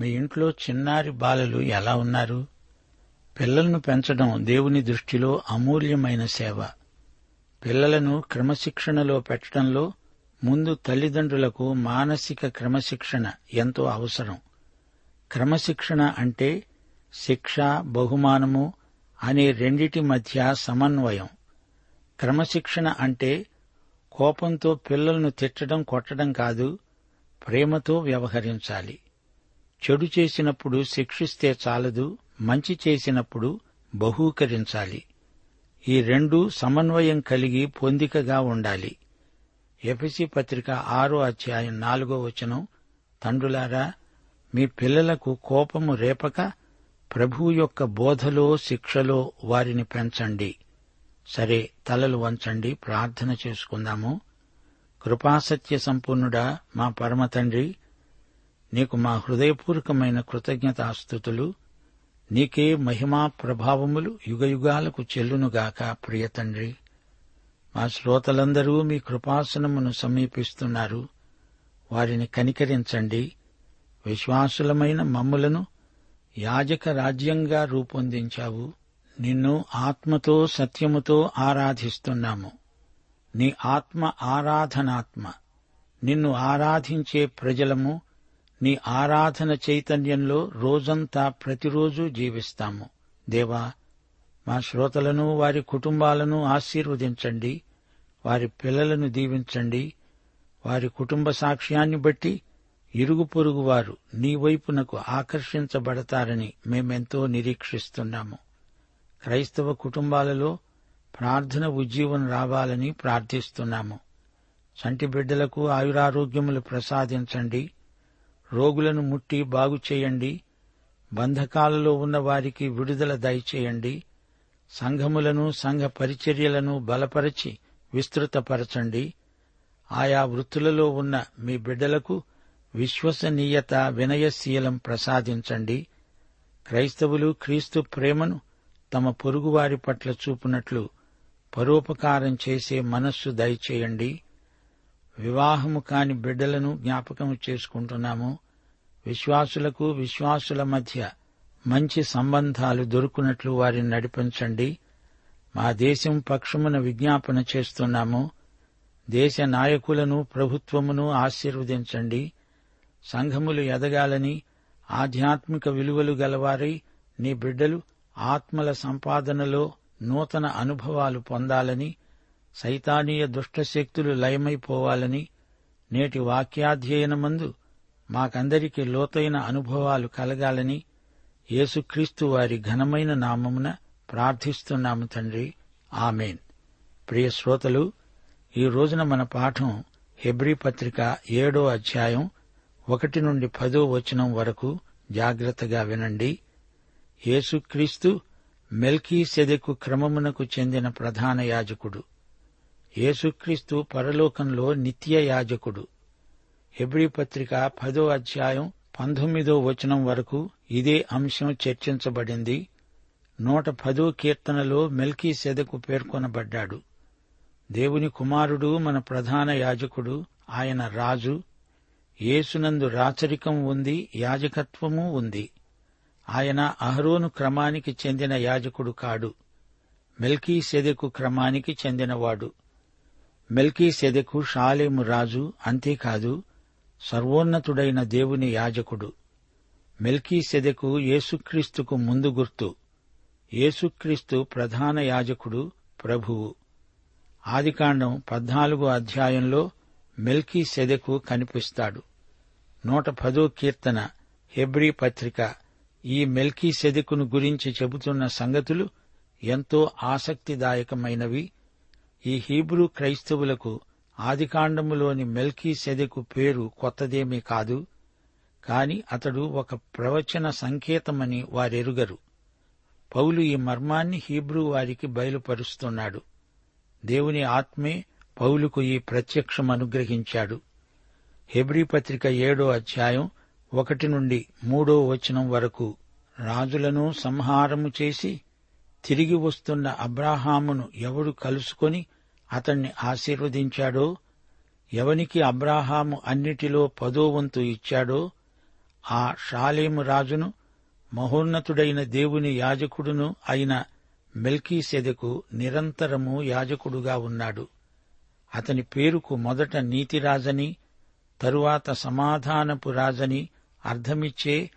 మీ ఇంట్లో చిన్నారి బాలలు ఎలా ఉన్నారు? పిల్లలను పెంచడం దేవుని దృష్టిలో అమూల్యమైన సేవ. పిల్లలను క్రమశిక్షణలో పెట్టడంలో ముందు తల్లిదండ్రులకు మానసిక క్రమశిక్షణ ఎంతో అవసరం. క్రమశిక్షణ అంటే శిక్ష బహుమానము అనే రెండిటి మధ్య సమన్వయం. క్రమశిక్షణ అంటే కోపంతో పిల్లలను తిట్టడం కొట్టడం కాదు ప్రేమతో వ్యవహరించాలి. చెడు చేసినప్పుడు శిక్షిస్తే చాలదు మంచి చేసినప్పుడు బహూకరించాలి. ఈ రెండు సమన్వయం కలిగి పొందికగా ఉండాలి. ఎఫెసి పత్రిక ఆరో అధ్యాయం నాలుగో వచనం తండ్రులారా మీ పిల్లలకు కోపము రేపక ప్రభువు యొక్క బోధలో శిక్షలో వారిని పెంచండి. సరే తలలు వంచండి ప్రార్థన చేసుకుందాము. కృపాసత్య సంపూర్ణుడా మా పరమతండ్రి నీకు మా హృదయపూర్వకమైన కృతజ్ఞతాస్థుతులు నీకే మహిమా ప్రభావములు యుగయుగాలకు చెల్లునుగాక ప్రియ తండ్రి. మా శ్రోతలందరూ మీ కృపాసనమును సమీపిస్తున్నారు. వారిని కనికరించండి. విశ్వాసులమైన మమ్ములను యాజక రాజ్యంగా రూపొందించావు. నిన్ను ఆత్మతో సత్యముతో ఆరాధిస్తున్నాము. నీ ఆత్మ ఆరాధనాత్మ. నిన్ను ఆరాధించే ప్రజలము నీ ఆరాధన చైతన్యంలో రోజంతా ప్రతిరోజు జీవిస్తాము. దేవా మా శ్రోతలను వారి కుటుంబాలను ఆశీర్వదించండి. వారి పిల్లలను దీవించండి. వారి కుటుంబ సాక్ష్యాన్ని బట్టి ఇరుగు పొరుగు వారు నీ వైపునకు ఆకర్షించబడతారని మేమెంతో నిరీక్షిస్తున్నాము. క్రైస్తవ కుటుంబాలలో ప్రార్థన ఉజ్జీవం రావాలని ప్రార్థిస్తున్నాము. చంటి బిడ్డలకు ఆయురారోగ్యములు ప్రసాదించండి. రోగులను ముట్టి బాగు చేయండి. బంధకాలలో ఉన్న వారికి విడుదల దయచేయండి. సంఘములను సంఘ పరిచర్యలను బలపరచి విస్తృతపరచండి. ఆయా వృత్తులలో ఉన్న మీ బిడ్డలకు విశ్వసనీయత వినయశీలం ప్రసాదించండి. క్రైస్తవులు క్రీస్తు ప్రేమను తమ పొరుగువారి పట్ల చూపునట్లు పరోపకారం చేసే మనస్సు దయచేయండి. వివాహము కాని బిడ్డలను జ్ఞాపకం చేసుకుంటున్నాము. విశ్వాసులకు విశ్వాసుల మధ్య మంచి సంబంధాలు దొరుకునట్లు వారిని నడిపించండి. మా దేశం పక్షమున విజ్ఞాపన చేస్తున్నాము. దేశ నాయకులను ప్రభుత్వమును ఆశీర్వదించండి. సంఘములు ఎదగాలని ఆధ్యాత్మిక విలువలు గలవారై నీ బిడ్డలు ఆత్మల సంపాదనలో నూతన అనుభవాలు పొందాలని సైతానీయ దుష్టశక్తులు లయమైపోవాలని నేటి వాక్యాధ్యయనమందు మాకందరికీ లోతైన అనుభవాలు కలగాలని యేసుక్రీస్తు వారి ఘనమైన నామమున ప్రార్థిస్తున్నాము తండ్రి. ఆమెన్. ప్రియ శ్రోతలు ఈ రోజున మన పాఠం హెబ్రీ పత్రిక ఏడో అధ్యాయం ఒకటి నుండి పదో వచనం వరకు జాగ్రత్తగా వినండి. యేసుక్రీస్తు మెల్కీ సెదెకు క్రమమునకు చెందిన ప్రధాన యాజకుడు. యేసుక్రీస్తు పరలోకంలో నిత్య యాజకుడు హెబ్రీ పత్రిక పదో అధ్యాయం పంతొమ్మిదో వచనం వరకు ఇదే అంశం చర్చించబడింది. నూట పదో కీర్తనలో మెల్కీ సెదకు పేర్కొనబడ్డాడు. దేవుని కుమారుడు మన ప్రధాన యాజకుడు ఆయన రాజు. యేసునందు రాచరికం ఉంది యాజకత్వము ఉంది. ఆయన అహరోను క్రమానికి చెందిన యాజకుడు కాడు. మెల్కీ సెదకు క్రమానికి చెందినవాడు. మెల్కీ సెదకు షాలేము రాజు అంతేకాదు సర్వోన్నతుడైన దేవుని యాజకుడు. మెల్కీ సెదకు యేసుక్రీస్తుకు ముందు గుర్తు. యేసుక్రీస్తు ప్రధాన యాజకుడు ప్రభువు. ఆదికాండం పద్నాలుగో అధ్యాయంలో మెల్కీ సెదెకు కనిపిస్తాడు. నూట పదో కీర్తన హెబ్రీ పత్రిక. ఈ మెల్కీ సెదెకును గురించి చెబుతున్న సంగతులు ఎంతో ఆసక్తిదాయకమైనవి. ఈ హీబ్రూ క్రైస్తవులకు ఆదికాండములోని మెల్కీ సెదెకు పేరు కొత్తదేమీ కాదు కాని అతడు ఒక ప్రవచన సంకేతమని వారెరుగరు. పౌలు ఈ మర్మాన్ని హీబ్రూ వారికి బయలుపరుస్తున్నాడు. దేవుని ఆత్మే పౌలుకు ఈ ప్రత్యక్షం అనుగ్రహించాడు హెబ్రీ పత్రిక ఏడో అధ్యాయం ఒకటి నుండి మూడో వచనం వరకు రాజులను సంహారము చేసి తిరిగి వస్తున్న అబ్రాహామును ఎవడు కలుసుకొని అతణ్ణి ఆశీర్వదించాడో? ఎవనికి అబ్రాహాము అన్నిటిలో పదోవంతు ఇచ్చాడో? ఆ షాలేము రాజును మహోన్నతుడైన దేవుని యాజకుడును అయిన మెల్కీసెదకు నిరంతరము యాజకుడుగా ఉన్నాడు. అతని పేరుకు మొదట నీతిరాజని తరువాత సమాధానపు రాజని అర్థమిచ్చే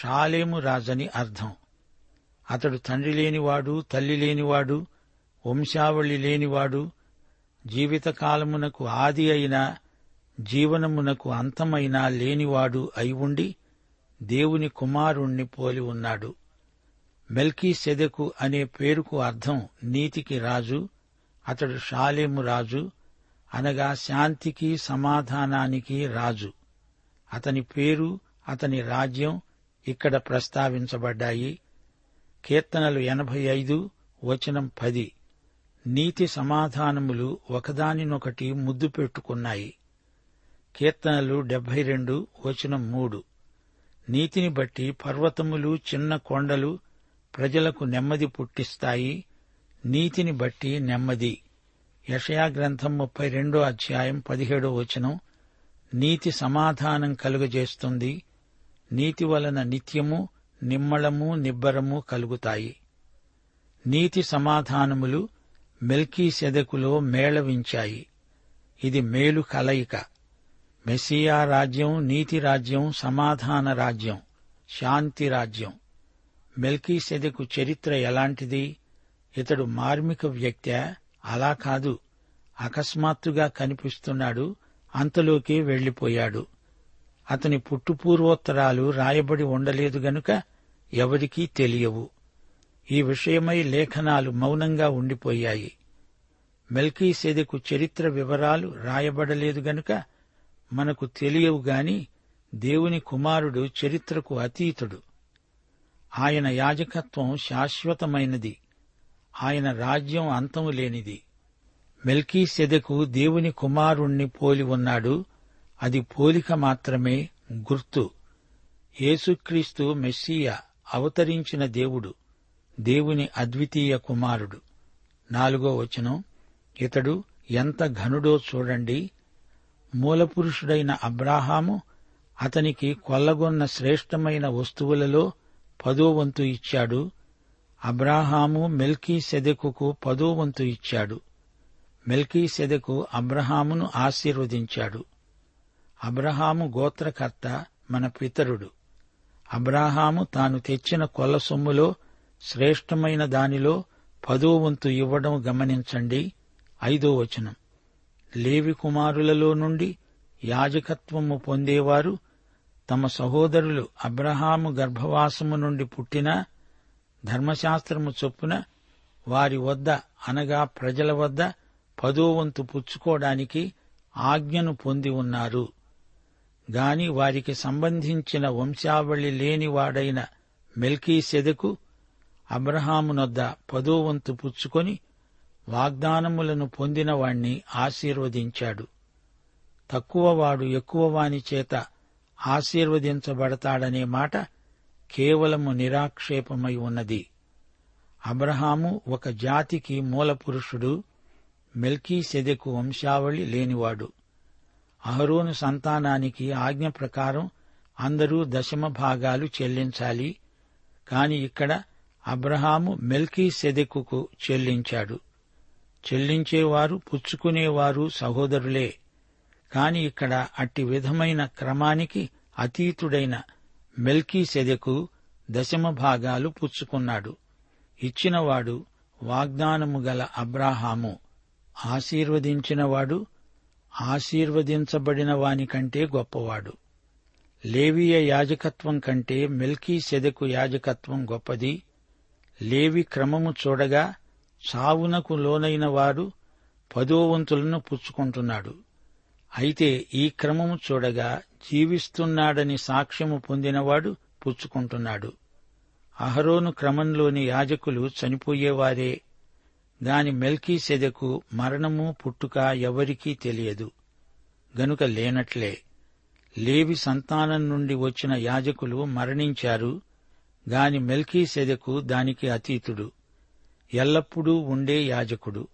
షాలేము రాజని అర్థం. అతడు తండ్రి లేనివాడు తల్లి లేనివాడు వంశావళి లేనివాడు జీవితకాలమునకు ఆది అయిన జీవనమునకు అంతమైనా లేనివాడు అయి ఉండి దేవుని కుమారుణ్ణి పోలి ఉన్నాడు. మెల్కీ సెదెకు అనే పేరుకు అర్థం నీతికి రాజు అతడు షాలేము రాజు అనగా శాంతికి సమాధానానికి రాజు. అతని పేరు అతని రాజ్యం ఇక్కడ ప్రస్తావించబడ్డాయి. కీర్తనలు ఎనభై ఐదు వచనం పది. నీతి సమాధానములు ఒకదానినొకటి ముద్దు పెట్టుకున్నాయి. కీర్తనలు డెబ్బై రెండు వచనం మూడు. నీతిని బట్టి పర్వతములు చిన్న కొండలు ప్రజలకు నెమ్మది పుట్టిస్తాయి. నీతిని బట్టి నెమ్మది. యషయా గ్రంథం ముప్పై రెండో అధ్యాయం పదిహేడో వచనం. నీతి సమాధానం కలుగజేస్తుంది. నీతి వలన నిత్యము నిమ్మళము నిబ్బరము కలుగుతాయి. నీతి సమాధానములు మెల్కీ సెదకులో మేళవించాయి. ఇది మేలు కలయిక. మెస్సియా రాజ్యం నీతి రాజ్యం సమాధాన రాజ్యం శాంతి రాజ్యం. మెల్కీ సెదకు చరిత్ర ఎలాంటిది? ఇతడు మార్మిక వ్యక్త్యా అలా కాదు. అకస్మాత్తుగా కనిపిస్తున్నాడు. అంతలోకి వెళ్ళిపోయాడు అతని పుట్టుపూర్వోత్తరాలు రాయబడి ఉండలేదు గనుక ఎవరికీ తెలియవు. ఈ విషయమై లేఖనాలు మౌనంగా ఉండిపోయాయి. మెల్కీసెదెకు చరిత్ర వివరాలు రాయబడలేదు గనుక మనకు తెలియవు గాని దేవుని కుమారుడు చరిత్రకు అతీతుడు. ఆయన యాజకత్వం శాశ్వతమైనది. ఆయన రాజ్యం అంతము లేనిది. మెల్కీసెదెకు దేవుని కుమారుణ్ణి పోలి ఉన్నాడు అది పోలిక మాత్రమే గుర్తు. యేసుక్రీస్తు మెస్సియ అవతరించిన దేవుడు దేవుని అద్వితీయ కుమారుడు. నాలుగో వచనం ఇతడు ఎంత ఘనుడో చూడండి. మూలపురుషుడైన అబ్రాహాము అతనికి కొల్లగొన్న శ్రేష్టమైన వస్తువులలో పదో వంతు ఇచ్చాడు. అబ్రాహాము మెల్కీ సెదెకుకు పదో వంతు ఇచ్చాడు. మెల్కీ సెదెకు అబ్రహామును ఆశీర్వదించాడు. అబ్రహాము గోత్రకర్త మన పితరుడు. అబ్రాహాము తాను తెచ్చిన కొల్ల సొమ్ములో శ్రేష్టమైన దానిలో పదో వంతు ఇవ్వడం గమనించండి. ఐదో వచనం. లేవి కుమారులలో నుండి యాజకత్వము పొందేవారు తమ సహోదరులు అబ్రహాము గర్భవాసము నుండి పుట్టిన ధర్మశాస్త్రము చొప్పున వారి వద్ద అనగా ప్రజల వద్ద పదో వంతు పుచ్చుకోవడానికి ఆజ్ఞను పొంది ఉన్నారు. గాని వారికి సంబంధించిన వంశావళి లేనివాడైన మెల్కీ సెదకు అబ్రహామునొద్ద పదో వంతు పుచ్చుకొని వాగ్దానములను పొందినవాణ్ణి ఆశీర్వదించాడు. తక్కువవాడు ఎక్కువవాని చేత ఆశీర్వదించబడతాడనే మాట కేవలము నిరాక్షేపమై ఉన్నది. అబ్రహాము ఒక జాతికి మూలపురుషుడు మెల్కీసెదెకు వంశావళి లేనివాడు. అహరోను సంతానానికి ఆజ్ఞ ప్రకారం అందరూ దశమ భాగాలు చెల్లించాలి. కాని ఇక్కడ అబ్రహాము మెల్కీ సెదెకుకు చెల్లించాడు. చెల్లించేవారు పుచ్చుకునేవారు సహోదరులే. కాని ఇక్కడ అట్టి విధమైన క్రమానికి అతీతుడైన మెల్కీ సెదెకు దశమ భాగాలు పుచ్చుకున్నాడు. ఇచ్చినవాడు వాగ్దానము గల అబ్రాహాము ఆశీర్వదించినవాడు ఆశీర్వదించబడిన వానికంటే గొప్పవాడు. లేవీయ యాజకత్వం కంటే మెల్కీ సెదకు యాజకత్వం గొప్పది. లేవి క్రమము చూడగా చావునకు లోనైన వాడు పదోవంతులను పుచ్చుకుంటున్నాడు. అయితే ఈ క్రమము చూడగా జీవిస్తున్నాడని సాక్ష్యము పొందినవాడు పుచ్చుకుంటున్నాడు. అహరోను క్రమంలోని యాజకులు చనిపోయేవారే దాని మెల్కీ సెదకు మరణము పుట్టుక ఎవరికీ తెలియదు. గనుక లేనట్లే లేవి సంతానం నుండి వచ్చిన యాజకులు మరణించారు గాని మెల్కీ సెదకు దానికి అతీతుడు. ఎల్లప్పుడూ ఉండే యాజకుడు.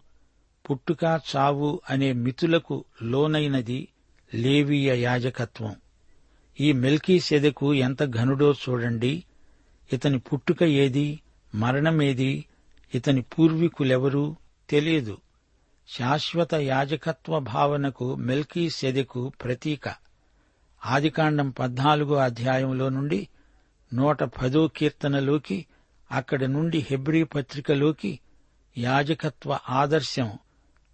పుట్టుక చావు అనే మితులకు లోనైనది లేవీయ యాజకత్వం. ఈ మెల్కీ సెదకు ఎంత ఘనుడో చూడండి. ఇతని పుట్టుక ఏది మరణమేది ఇతని పూర్వీకులెవరూ తెలియదు. శాశ్వత యాజకత్వ భావనకు మెల్కీ సెదెకు ప్రతీక. ఆదికాండం పద్నాలుగో అధ్యాయంలో నుండి నూట పదో కీర్తనలోకి అక్కడి నుండి హెబ్రీ పత్రికలోకి యాజకత్వ ఆదర్శం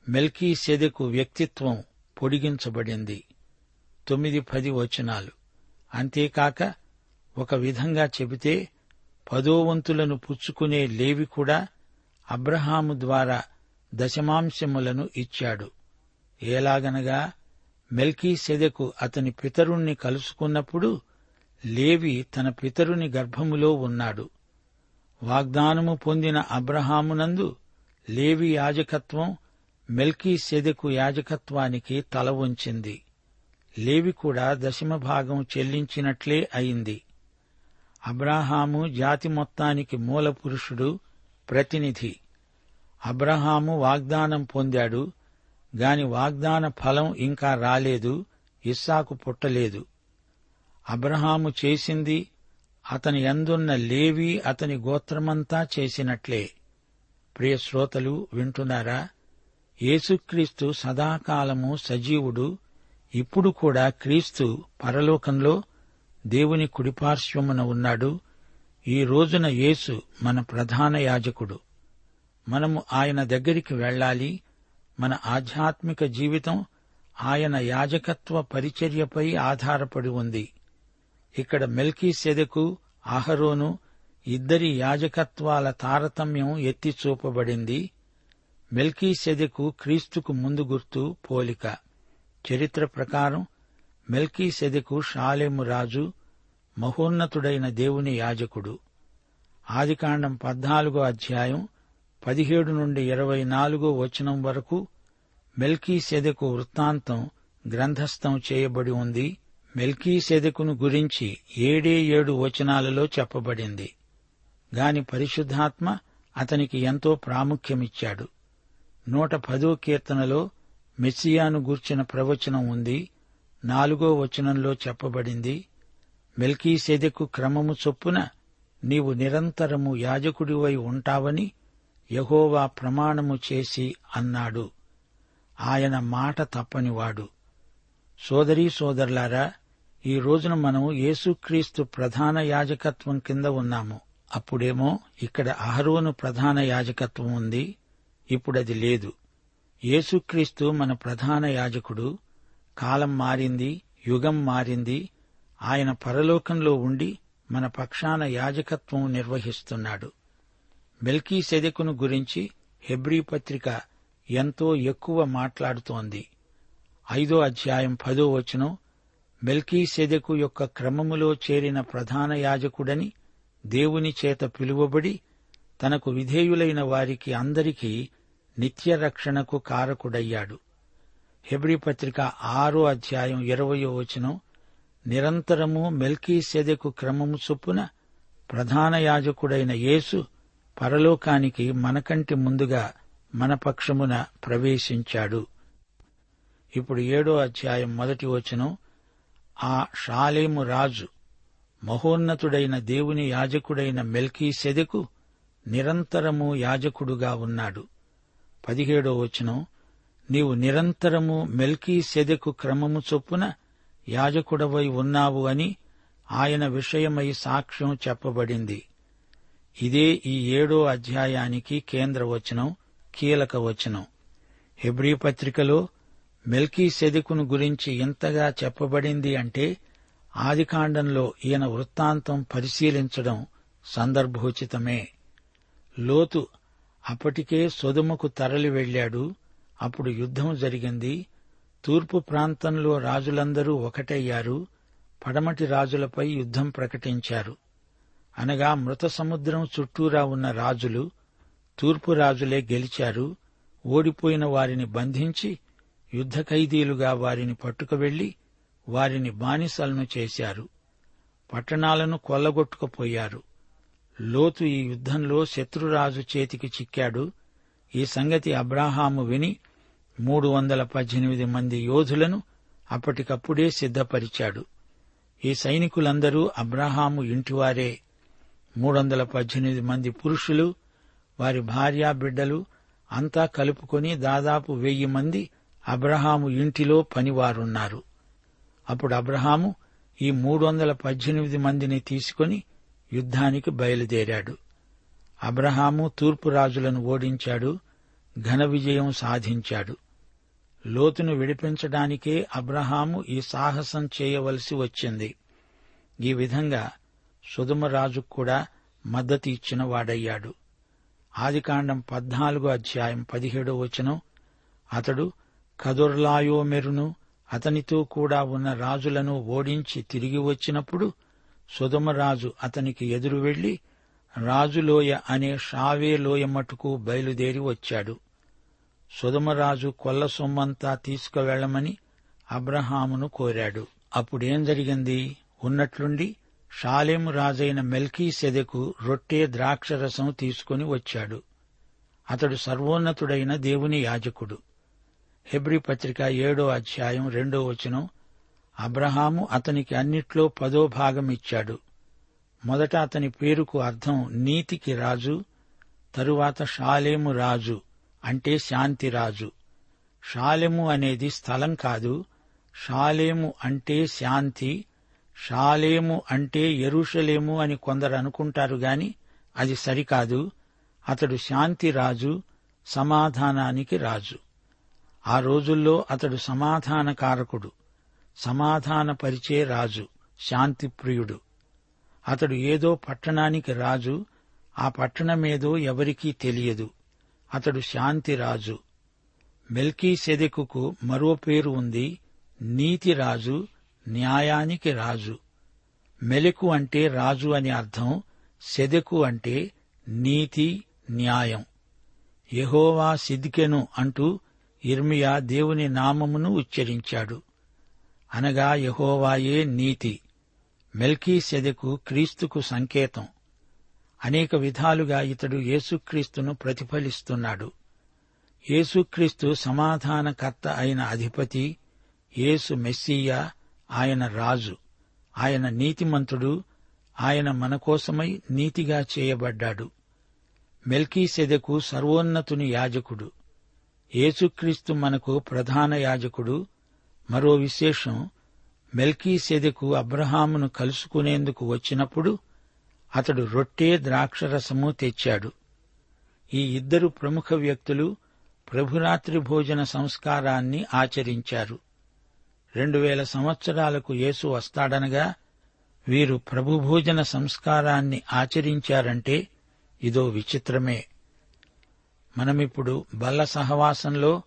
మెల్కీ సెదెకు వ్యక్తిత్వం పొడిగించబడింది. తొమ్మిది పది వచనాలు. అంతేకాక ఒక విధంగా చెబితే పదోవంతులను పుచ్చుకునే లేవి కూడా అబ్రహాము ద్వారా దశమాంశములను ఇచ్చాడు. ఎలాగనగా మెల్కీ సెదెకు అతని పితరుణ్ణి కలుసుకున్నప్పుడు లేవి తన పితరుని గర్భములో ఉన్నాడు. వాగ్దానము పొందిన అబ్రహామునందు లేవి యాజకత్వం మెల్కీ సెదెకు యాజకత్వానికి తల వంచింది. లేవి కూడా దశమ భాగం చెల్లించినట్లే అయింది. అబ్రాహాము జాతి మొత్తానికి మూల పురుషుడు ప్రతినిధి. అబ్రహాము వాగ్దానం పొందాడు గాని వాగ్దాన ఫలం ఇంకా రాలేదు ఇస్సాకు పుట్టలేదు. అబ్రహాము చేసింది అతని ఎందున్న లేవి అతని గోత్రమంతా చేసినట్లే. ప్రియ శ్రోతలు వింటున్నారా? యేసుక్రీస్తు సదాకాలము సజీవుడు ఇప్పుడు కూడా క్రీస్తు పరలోకంలో దేవుని కుడిపార్శ్వమున ఉన్నాడు. ఈ రోజున యేసు మన ప్రధాన యాజకుడు. మనము ఆయన దగ్గరికి వెళ్ళాలి. మన ఆధ్యాత్మిక జీవితం ఆయన యాజకత్వ పరిచర్యపై ఆధారపడి ఉంది. ఇక్కడ మెల్కీ సెదకు అహరోను ఇద్దరి యాజకత్వాల తారతమ్యం ఎత్తి చూపబడింది. మెల్కీ సెదకు క్రీస్తుకు ముందు గుర్తు పోలిక. చరిత్ర ప్రకారం మెల్కీ సెదకు షాలెము రాజు మహోన్నతుడైన దేవుని యాజకుడు. ఆదికాండం పద్నాలుగో అధ్యాయం పదిహేడు నుండి ఇరవై నాలుగో వచనం వరకు మెల్కీ సెదకు వృత్తాంతం గ్రంథస్థం చేయబడి ఉంది. మెల్కీ సెదకును గురించి ఏడే ఏడు వచనాలలో చెప్పబడింది. గాని పరిశుద్ధాత్మ అతనికి ఎంతో ప్రాముఖ్యమిచ్చాడు. నూట పదో కీర్తనలో మెస్సియాను గూర్చిన ప్రవచనం ఉంది. నాలుగో వచనంలో చెప్పబడింది. మెల్కీసెదెకు క్రమము చొప్పున నీవు నిరంతరము యాజకుడివై ఉంటావని యహోవా ప్రమాణము చేసి అన్నాడు. ఆయన మాట తప్పనివాడు. సోదరీ సోదరులారా ఈ రోజున మనం యేసుక్రీస్తు ప్రధాన యాజకత్వం కింద ఉన్నాము. అప్పుడేమో ఇక్కడ అహరోను ప్రధాన యాజకత్వం ఉంది. ఇప్పుడది లేదు. యేసుక్రీస్తు మన ప్రధాన యాజకుడు. కాలం మారింది యుగం మారింది ఆయన పరలోకంలో ఉండి మన పక్షాన యాజకత్వం నిర్వహిస్తున్నాడు. మెల్కీ సెదెకును గురించి హెబ్రీ పత్రిక ఎంతో ఎక్కువ మాట్లాడుతోంది. ఐదో అధ్యాయం పదో వచనం మెల్కీ సెదెకు యొక్క క్రమములో చేరిన ప్రధాన యాజకుడని దేవుని చేత పిలువబడి తనకు విధేయులైన వారికి అందరికీ నిత్య రక్షణకు కారకుడయ్యాడు. హెబ్రీ పత్రిక ఆరో అధ్యాయం ఇరవయో వచనం నిరంతరము మెల్కీ సెదెకు క్రమము చొప్పున ప్రధాన యాజకుడైన యేసు పరలోకానికి మనకంటి ముందుగా మన పక్షమున ప్రవేశించాడు. ఇప్పుడు ఏడో అధ్యాయం మొదటి వచనం ఆ షాలేము రాజు మహోన్నతుడైన దేవుని యాజకుడైన మెల్కీ సెదెకు నిరంతరము యాజకుడుగా ఉన్నాడు. పదిహేడో వచనం నీవు నిరంతరము మెల్కీ సెదెకు క్రమము చొప్పున యాజకుడవై ఉన్నావు అని ఆయన విషయమై సాక్ష్యం చెప్పబడింది. ఇదే ఈ ఏడో అధ్యాయానికి కేంద్ర వచనం కీలక వచనం. హెబ్రీ పత్రికలో మెల్కీ సెదుకును గురించి ఇంతగా చెప్పబడింది అంటే ఆదికాండంలో ఈయన వృత్తాంతం పరిశీలించడం సందర్భోచితమే. లోతు అప్పటికే సొదుమకు తరలి వెళ్ళాడు అప్పుడు యుద్ధం జరిగింది తూర్పు ప్రాంతంలో రాజులందరూ ఒకటయ్యారు. పడమటి రాజులపై యుద్ధం ప్రకటించారు. అనగా మృత సముద్రం చుట్టూరా ఉన్న రాజులు తూర్పు రాజులే గెలిచారు. ఓడిపోయిన వారిని బంధించి యుద్ధ ఖైదీలుగా వారిని పట్టుకువెళ్ళి వారిని బానిసలను చేశారు. పట్టణాలను కొల్లగొట్టుకుపోయారు. లోతు ఈ యుద్ధంలో శత్రురాజు చేతికి చిక్కాడు. ఈ సంగతి అబ్రాహాము విని మూడు వందల పద్దెనిమిది మంది యోధులను అప్పటికప్పుడే సిద్ధపరిచాడు. ఈ సైనికులందరూ అబ్రహాము ఇంటివారే. మూడు వందల పద్దెనిమిది మంది పురుషులు వారి భార్యా బిడ్డలు అంతా కలుపుకొని దాదాపు వెయ్యి మంది అబ్రహాము ఇంటిలో పనివారున్నారు. అప్పుడు అబ్రహాము ఈ మూడు వందల పద్దెనిమిది మందిని తీసుకొని యుద్ధానికి బయలుదేరాడు. అబ్రహాము తూర్పు రాజులను ఓడించాడు ఘన విజయం సాధించాడు. లోతును విడిపించడానికే అబ్రహాము ఈ సాహసం చేయవలసి వచ్చింది. ఈ విధంగా సుధుమరాజు కూడా మద్దతు ఇచ్చిన వాడయ్యాడు. ఆదికాండం పద్నాలుగో అధ్యాయం పదిహేడో వచనం అతడు కదుర్లాయోమెరును అతనితో కూడా ఉన్న రాజులను ఓడించి తిరిగి వచ్చినప్పుడు సుధమరాజు అతనికి ఎదురు వెళ్ళి రాజులోయ అనే షావే లోయ మటుకు బయలుదేరి వచ్చాడు. సుధమరాజు కొల్ల సొమ్మంతా తీసుకువెళ్ళమని అబ్రహామును కోరాడు. అప్పుడేం జరిగింది? ఉన్నట్లుండి షాలేము రాజైన మెల్కీ సెదెకు రొట్టె ద్రాక్షరసం తీసుకుని వచ్చాడు. అతడు సర్వోన్నతుడైన దేవుని యాజకుడు. హెబ్రి పత్రిక ఏడో అధ్యాయం రెండో వచనం అబ్రహాము అతనికి అన్నిట్లో పదో భాగం ఇచ్చాడు మొదట అతని పేరుకు అర్థం నీతికి రాజు తరువాత షాలేము రాజు. అంటే శాంతి రాజు షాలెము అనేది స్థలం కాదు. షాలేము అంటే శాంతి. షాలేము అంటే ఎరుషలేము అని కొందరు అనుకుంటారు గాని అది సరికాదు. అతడు శాంతి రాజు సమాధానానికి రాజు. ఆ రోజుల్లో అతడు సమాధానకారకుడు సమాధానపరిచే రాజు శాంతిప్రియుడు. అతడు ఏదో పట్టణానికి రాజు ఆ పట్టణమేదో ఎవరికీ తెలియదు. అతడు శాంతి రాజు మెల్కీ సెదెకుకు మరో పేరు ఉంది నీతి రాజు న్యాయానికి రాజు. మెలకు అంటే రాజు అని అర్థం సెదెకు అంటే నీతి న్యాయం. యహోవా సిద్కెను అంటూ ఇర్మియా దేవుని నామమును ఉచ్చరించాడు. అనగా యహోవాయే నీతి. మెల్కీ సెదెకు క్రీస్తుకు సంకేతం. అనేక విధాలుగా ఇతడు యేసుక్రీస్తును ప్రతిఫలిస్తున్నాడు. యేసుక్రీస్తు సమాధానకర్త అయిన అధిపతి యేసు మెస్సియా ఆయన రాజు ఆయన నీతిమంతుడు ఆయన మనకోసమై నీతిగా చేయబడ్డాడు. మెల్కీసెదకు సర్వోన్నతుని యాజకుడు. యేసుక్రీస్తు మనకు ప్రధాన యాజకుడు. మరో విశేషం మెల్కీసెదకు అబ్రహామును కలుసుకునేందుకు వచ్చినప్పుడు అతడు రొట్టె ద్రాక్షరసము తెచ్చాడు. ఈ ఇద్దరు ప్రముఖ వ్యక్తులు ప్రభురాత్రి భోజన సంస్కారాన్ని ఆచరించారు. రెండు వేల సంవత్సరాలకు యేసు వస్తాడనగా వీరు ప్రభుభోజన సంస్కారాన్ని ఆచరించారంటే ఇదో విచిత్రమే. మనమిప్పుడు బల్ల సహవాసంలో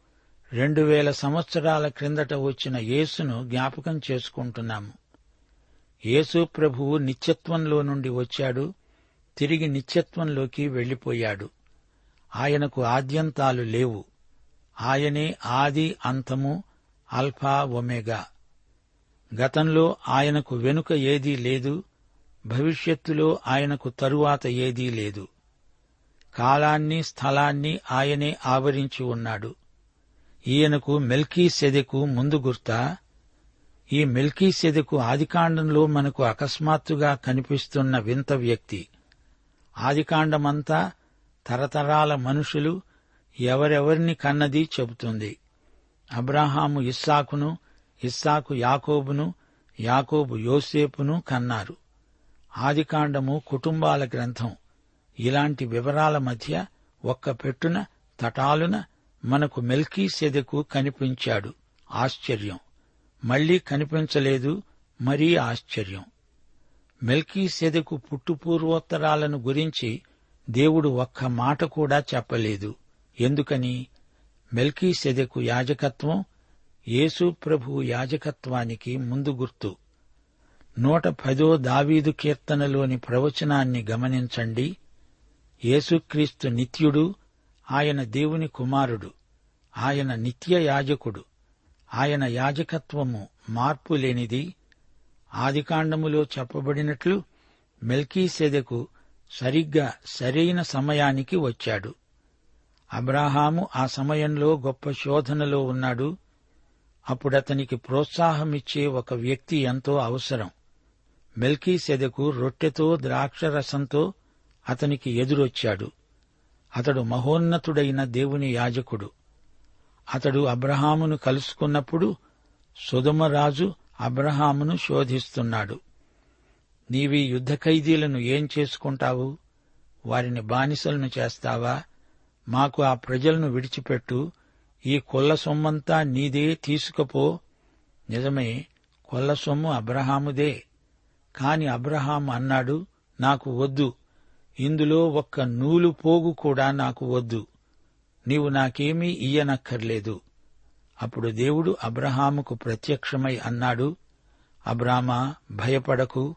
రెండు వేల సంవత్సరాల క్రిందట వచ్చిన యేసును జ్ఞాపకం చేసుకుంటున్నాము. యేసు ప్రభువు నిత్యత్వంలో నుండి వచ్చాడు తిరిగి నిత్యత్వంలోకి వెళ్ళిపోయాడు ఆయనకు ఆద్యంతాలు లేవు. ఆయనే ఆది అంతము అల్ఫా ఒమేగా. గతంలో ఆయనకు వెనుక ఏదీ లేదు భవిష్యత్తులో ఆయనకు తరువాత ఏదీ లేదు. కాలాన్ని స్థలాన్ని ఆయనే ఆవరించి ఉన్నాడు. ఈయనకు మెల్కీ సెదెకు ముందు గుర్తా ఈ మెల్కీ సెదెకు ఆదికాండంలో మనకు అకస్మాత్తుగా కనిపిస్తున్న వింత వ్యక్తి. ఆదికాండమంతా తరతరాల మనుషులు ఎవరెవరిని కన్నది చెబుతుంది. అబ్రాహాము ఇస్సాకును ఇస్సాకు యాకోబును యాకోబు యోసేపును కన్నారు. ఆదికాండము కుటుంబాల గ్రంథం. ఇలాంటి వివరాల మధ్య ఒక్క పెట్టున తటాలున మనకు మెల్కీ సెదకు కనిపించాడు. ఆశ్చర్యం! మళ్ళీ కనిపించలేదు మరీ ఆశ్చర్యం. మెల్కీ సెదకు పుట్టుపూర్వోత్తరాలను గురించి దేవుడు ఒక్క మాట కూడా చెప్పలేదు. ఎందుకని? మెల్కీ సెదకు యాజకత్వం యేసు ప్రభు యాజకత్వానికి ముందు గుర్తు. నూట పదో దావీదు కీర్తనలోని ప్రవచనాన్ని గమనించండి. యేసుక్రీస్తు నిత్యుడు ఆయన దేవుని కుమారుడు ఆయన నిత్య యాజకుడు ఆయన యాజకత్వము మార్పు లేనిది ఆదికాండములో చెప్పబడినట్లు మెల్కీసెదెకు సరిగ్గా సరైన సమయానికి వచ్చాడు. అబ్రాహాము ఆ సమయంలో గొప్ప శోధనలో ఉన్నాడు. అప్పుడతనికి ప్రోత్సాహమిచ్చే ఒక వ్యక్తి ఎంతో అవసరం. మెల్కీసెదెకు రొట్టెతో ద్రాక్షరసంతో అతనికి ఎదురొచ్చాడు. అతడు మహోన్నతుడైన దేవుని యాజకుడు. అతడు అబ్రహామును కలుసుకున్నప్పుడు సుధమరాజు అబ్రహామును శోధిస్తున్నాడు. నీవి యుద్ధ ఖైదీలను ఏం చేసుకుంటావు? వారిని బానిసలను చేస్తావా? మాకు ఆ ప్రజలను విడిచిపెట్టు. ఈ కొల్ల సొమ్మంతా నీదే తీసుకపో. నిజమే కొల్ల సొమ్ము అబ్రహాముదే. కాని అబ్రహాం అన్నాడు నాకు వద్దు. ఇందులో ఒక్క నూలు పోగు కూడా నాకు వద్దు. నీవు నాకేమీ ఇయ్యనక్కర్లేదు. అప్పుడు దేవుడు అబ్రహాముకు ప్రత్యక్షమై అన్నాడు అబ్రామా భయపడకు.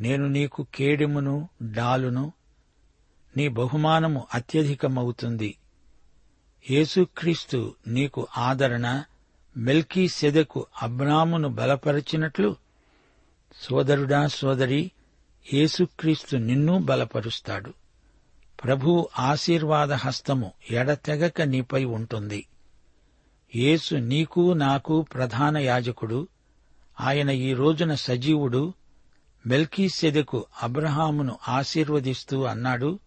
నేను నీకు కేడెమును డాలును. నీ బహుమానము అత్యధికమవుతుంది. యేసుక్రీస్తు నీకు ఆదరణ మెల్కీ సెదకు అబ్రామును బలపరిచినట్లు సోదరుడా సోదరి యేసుక్రీస్తు నిన్నూ బలపరుస్తాడు. ప్రభు ఆశీర్వాద హస్తము ఎడతెగక నీపై ఉంటుంది. యేసు నీకు నాకు ప్రధాన యాజకుడు. ఆయన ఈ రోజున సజీవుడు. మెల్కీసెదెకు అబ్రహామును ఆశీర్వదిస్తూ అన్నాడు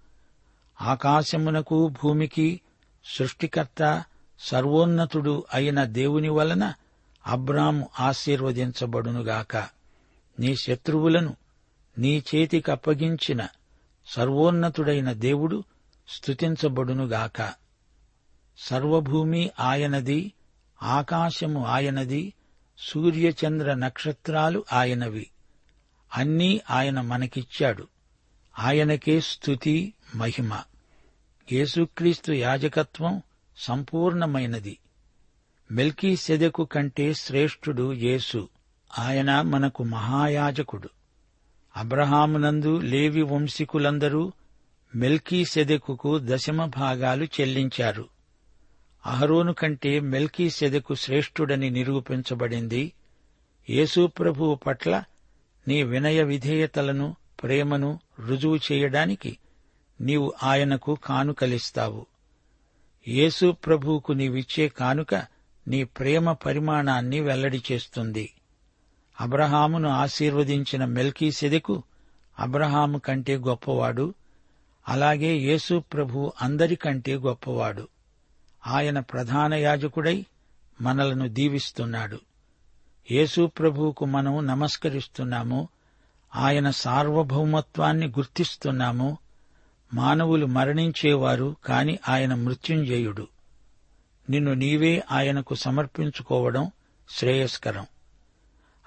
ఆకాశమునకు భూమికి సృష్టికర్త సర్వోన్నతుడు అయిన దేవుని వలన అబ్రాము ఆశీర్వదించబడునుగాక. నీ శత్రువులను నీ చేతికప్పగించిన సర్వోన్నతుడైన దేవుడు స్తుతించబడునుగాక. సర్వభూమి ఆయనది ఆకాశము ఆయనది సూర్యచంద్ర నక్షత్రాలు ఆయనవి. అన్నీ ఆయన మనకిచ్చాడు. ఆయనకే స్తుతి మహిమ. యేసుక్రీస్తు యాజకత్వం సంపూర్ణమైనది. మెల్కీ సెదకు కంటే శ్రేష్ఠుడు యేసు. ఆయన మనకు మహాయాజకుడు. అబ్రహామునందు లేవి వంశీకులందరూ మెల్కీ సెదెకుకు దశమ భాగాలు చెల్లించారు. అహరోను కంటే మెల్కీ సెదెకు శ్రేష్ఠుడని నిరూపించబడింది. యేసుప్రభువు పట్ల నీ వినయ విధేయతలను ప్రేమను రుజువు చేయడానికి నీవు ఆయనకు కానుకలిస్తావు. యేసు ప్రభువుకు నీవిచ్చే కానుక నీ ప్రేమ పరిమాణాన్ని వెల్లడి చేస్తుంది. అబ్రహామును ఆశీర్వదించిన మెల్కీ సెదెకు అబ్రహాము కంటే గొప్పవాడు. అలాగే యేసు ప్రభు అందరికంటే గొప్పవాడు. ఆయన ప్రధాన యాజకుడై మనలను దీవిస్తున్నాడు. యేసు ప్రభువుకు మనం నమస్కరిస్తున్నాము. ఆయన సార్వభౌమత్వాన్ని గుర్తిస్తున్నాము. మానవులు మరణించేవారు కాని ఆయన మృత్యుంజయుడు. నిన్ను నీవే ఆయనకు సమర్పించుకోవడం శ్రేయస్కరం.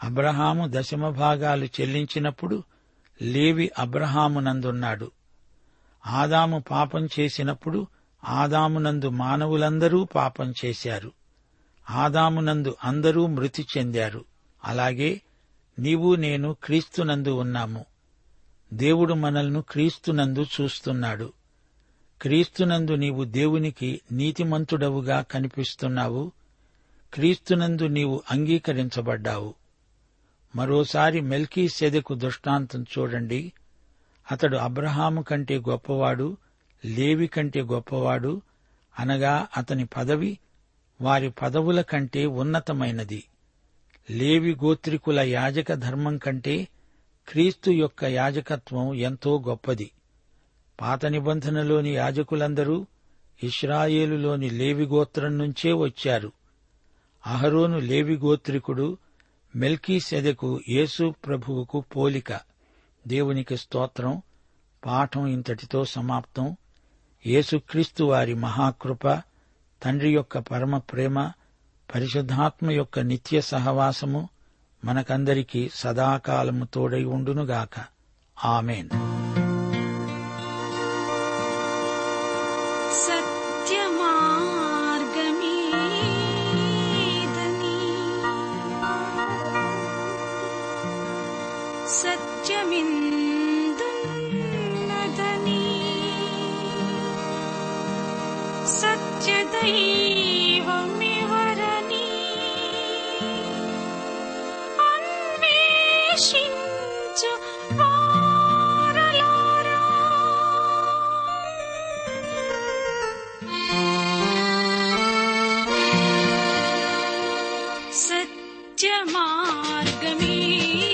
అబ్రహాము దశమ భాగాలు చెల్లించినప్పుడు లేవి అబ్రహామునందున్నాడు. ఆదాము పాపం చేసినప్పుడు ఆదామునందు మానవులందరూ పాపం చేశారు. ఆదామునందు అందరూ మృతి చెందారు. అలాగే నీవు నేను క్రీస్తునందు ఉన్నాము. దేవుడు మనల్ను క్రీస్తునందు చూస్తున్నాడు. క్రీస్తునందు నీవు దేవునికి నీతిమంతుడవుగా కనిపిస్తున్నావు. క్రీస్తునందు నీవు అంగీకరించబడ్డావు. మరోసారి మెల్కీ సెదెకు దృష్టాంతం చూడండి. అతడు అబ్రహాము కంటే గొప్పవాడు లేవి కంటే గొప్పవాడు అనగా అతని పదవి వారి పదవుల కంటే ఉన్నతమైనది. లేవి గోత్రికుల యాజక ధర్మం కంటే క్రీస్తు యొక్క యాజకత్వం ఎంతో గొప్పది. పాత నిబంధనలోని యాజకులందరూ ఇస్రాయేలులోని లేవి గోత్రం నుంచే వచ్చారు. అహరోను లేవి గోత్రికుడు మెల్కీ సెదకు యేసు ప్రభువుకు పోలిక. దేవునికి స్తోత్రం. పాఠం ఇంతటితో సమాప్తం. యేసుక్రీస్తు వారి మహాకృప తండ్రి యొక్క పరమ ప్రేమ పరిశుద్ధాత్మ యొక్క నిత్య సహవాసము మనకందరికీ సదాకాలము తోడై ఉండునుగాక. ఆమెను. ज मार्ग में।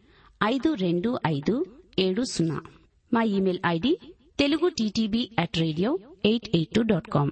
ఐదు రెండు ఐదు ఏడు సున్నా. మా email ID Telugu TTB at radio eight eight two dot com.